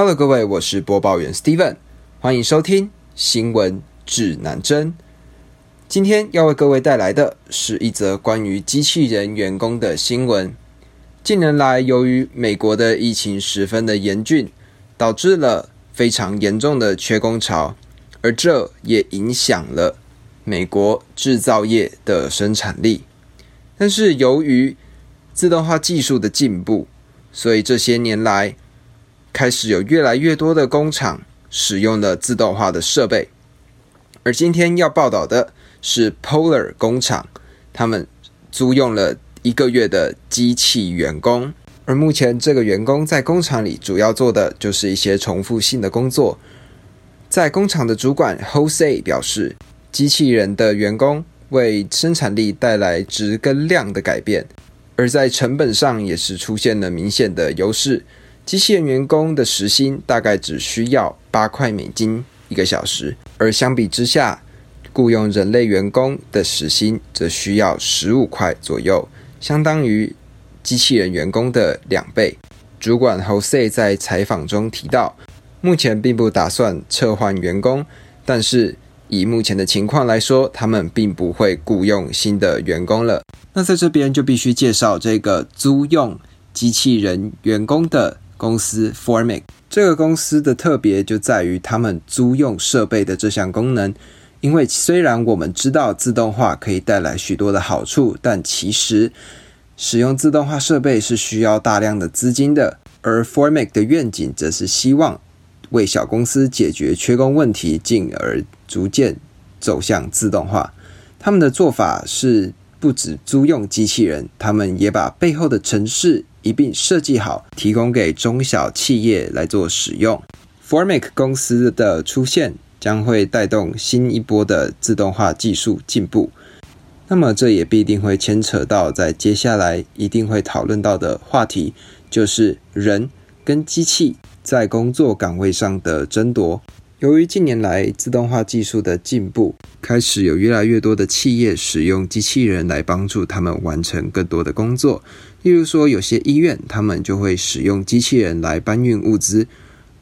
Hello，各位，我是播报员 Steven，欢迎收听新闻指南针。今天要为各位带来的是一则关于机器人员工的新闻。近年来，由于美国的疫情十分的严峻，导致了非常严重的缺工潮，而这也影响了美国制造业的生产力。但是，由于自动化技术的进步，所以这些年来，开始有越来越多的工厂使用了自动化的设备，而今天要报道的是 Polar 工厂，他们租用了一个月的机器员工，而目前这个员工在工厂里主要做的就是一些重复性的工作。在工厂的主管 Jose 表示，机器人的员工为生产力带来质跟量的改变，而在成本上也是出现了明显的优势。机器人员工的时薪大概只需要八块美金一个小时，而相比之下，雇佣人类员工的时薪则需要十五块左右，相当于机器人员工的两倍。主管 Jose 在采访中提到，目前并不打算撤换员工，但是以目前的情况来说，他们并不会雇佣新的员工了。那在这边就必须介绍这个租用机器人员工的。公司 Formic 这个公司的特别就在于他们租用设备的这项功能。因为虽然我们知道自动化可以带来许多的好处，但其实使用自动化设备是需要大量的资金的。而 Formic 的愿景则是希望为小公司解决缺工问题，进而逐渐走向自动化。他们的做法是不止租用机器人，他们也把背后的城市。一并设计好，提供给中小企业来做使用。Formic 公司的出现将会带动新一波的自动化技术进步。那么，这也必定会牵扯到在接下来一定会讨论到的话题，就是人跟机器在工作岗位上的争夺。由于近年来自动化技术的进步，开始有越来越多的企业使用机器人来帮助他们完成更多的工作。例如说，有些医院他们就会使用机器人来搬运物资，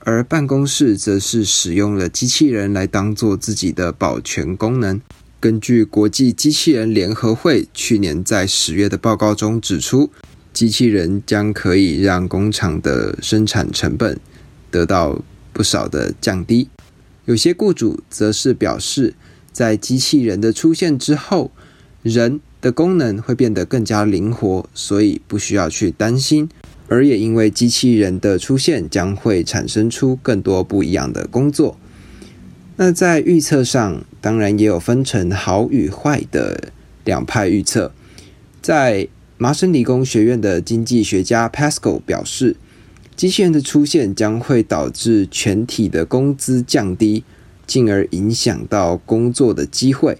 而办公室则是使用了机器人来当做自己的保全功能。根据国际机器人联合会去年在十月的报告中指出，机器人将可以让工厂的生产成本得到不少的降低。有些雇主则是表示，在机器人的出现之后，人的功能会变得更加灵活，所以不需要去担心。而也因为机器人的出现，将会产生出更多不一样的工作。那在预测上，当然也有分成好与坏的两派预测。在麻省理工学院的经济学家 Pascal 表示。机器人的出现将会导致全体的工资降低，进而影响到工作的机会。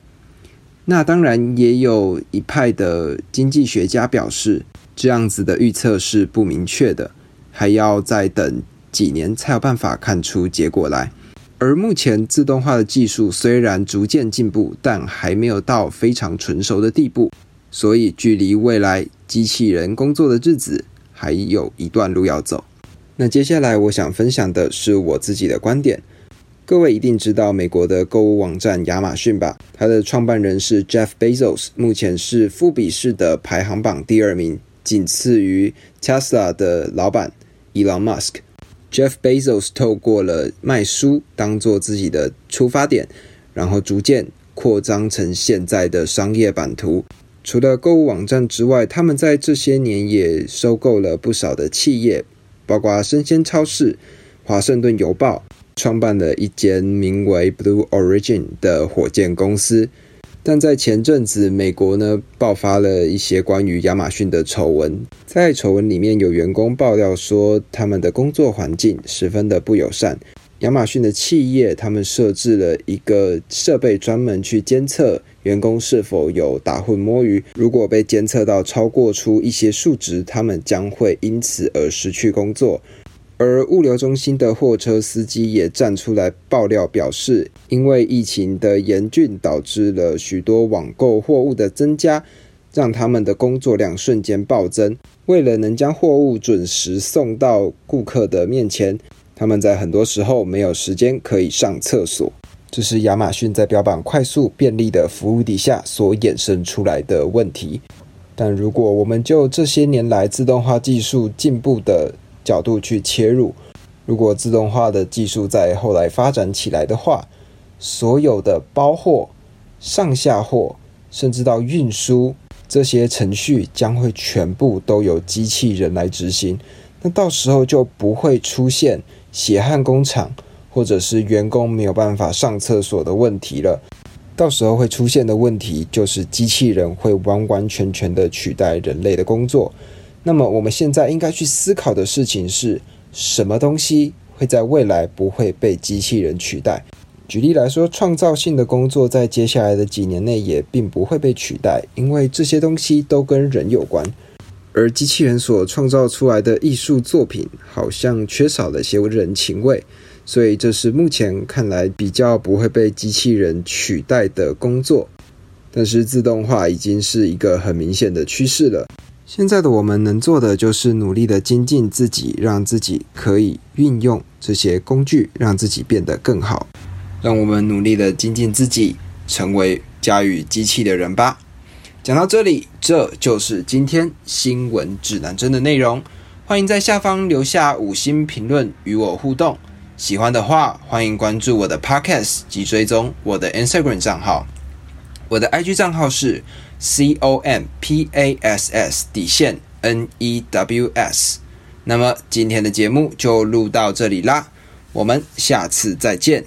那当然也有一派的经济学家表示，这样子的预测是不明确的，还要再等几年才有办法看出结果来。而目前自动化的技术虽然逐渐进步，但还没有到非常成熟的地步，所以距离未来机器人工作的日子还有一段路要走。那接下来我想分享的是我自己的观点。各位一定知道美国的购物网站亚马逊吧？它的创办人是 Jeff Bezos，目前是富比士的排行榜第二名，仅次于 Tesla 的老板 Elon Musk。Jeff Bezos 透过了卖书当做自己的出发点，然后逐渐扩张成现在的商业版图。除了购物网站之外，他们在这些年也收购了不少的企业。包括生鲜超市、华盛顿邮报创办了一间名为 Blue Origin 的火箭公司，但在前阵子，美国呢爆发了一些关于亚马逊的丑闻，在丑闻里面有员工爆料说，他们的工作环境十分的不友善。亚马逊的企业他们设置了一个设备，专门去监测员工是否有打混摸鱼。如果被监测到超过出一些数值，他们将会因此而失去工作。而物流中心的货车司机也站出来爆料，表示因为疫情的严峻，导致了许多网购货物的增加，让他们的工作量瞬间暴增。为了能将货物准时送到顾客的面前。他们在很多时候没有时间可以上厕所。这是亚马逊在标榜快速便利的服务底下所衍生出来的问题。但如果我们就这些年来自动化技术进步的角度去切入，如果自动化的技术在后来发展起来的话，所有的包货、上下货，甚至到运输这些程序将会全部都由机器人来执行。那到时候就不会出现血汗工厂。或者是员工没有办法上厕所的问题了，到时候会出现的问题就是机器人会完完全全的取代人类的工作。那么我们现在应该去思考的事情是什么东西会在未来不会被机器人取代？举例来说，创造性的工作在接下来的几年内也并不会被取代，因为这些东西都跟人有关，而机器人所创造出来的艺术作品好像缺少了些人情味。所以这是目前看来比较不会被机器人取代的工作，但是自动化已经是一个很明显的趋势了。现在的我们能做的就是努力的精进自己，让自己可以运用这些工具，让自己变得更好。让我们努力的精进自己，成为驾驭机器的人吧。讲到这里，这就是今天新闻指南针的内容。欢迎在下方留下五星评论与我互动。喜欢的话，欢迎关注我的 Podcast 及追踪我的 Instagram 账号。我的 IG 账号是 c o m p a s s 底线 n e w s。那么今天的节目就录到这里啦，我们下次再见。